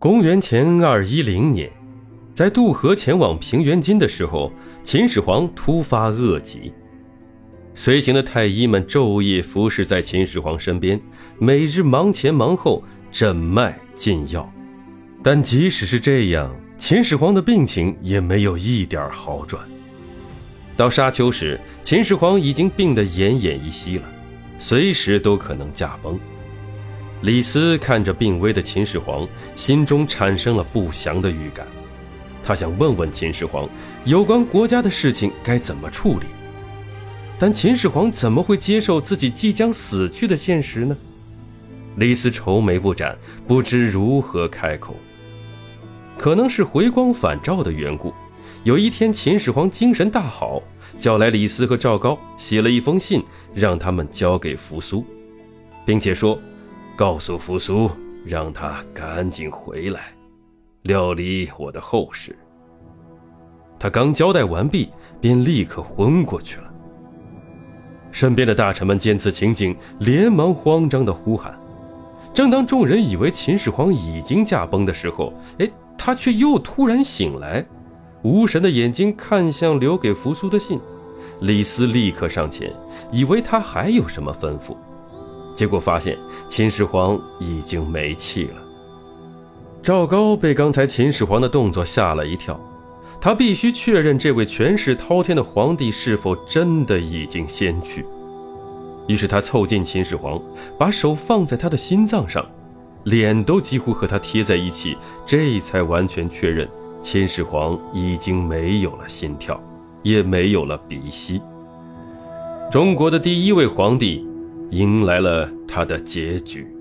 公元前二一零年，在渡河前往平原津的时候，秦始皇突发恶疾。随行的太医们昼夜服侍在秦始皇身边，每日忙前忙后，诊脉进药。但即使是这样，秦始皇的病情也没有一点好转。到沙丘时，秦始皇已经病得奄奄一息了，随时都可能驾崩。李斯看着病危的秦始皇，心中产生了不祥的预感。他想问问秦始皇，有关国家的事情该怎么处理。但秦始皇怎么会接受自己即将死去的现实呢？李斯愁眉不展，不知如何开口。可能是回光返照的缘故，有一天秦始皇精神大好，叫来李斯和赵高，写了一封信，让他们交给扶苏，并且说。告诉扶苏，让他赶紧回来，料理我的后事。他刚交代完毕，便立刻昏过去了。身边的大臣们见此情景，连忙慌张地呼喊。正当众人以为秦始皇已经驾崩的时候，哎，他却又突然醒来，无神的眼睛看向留给扶苏的信。李斯立刻上前，以为他还有什么吩咐。结果发现秦始皇已经没气了。赵高被刚才秦始皇的动作吓了一跳，他必须确认这位权势滔天的皇帝是否真的已经先去。于是他凑近秦始皇，把手放在他的心脏上，脸都几乎和他贴在一起，这才完全确认秦始皇已经没有了心跳，也没有了鼻息。中国的第一位皇帝。迎来了他的结局。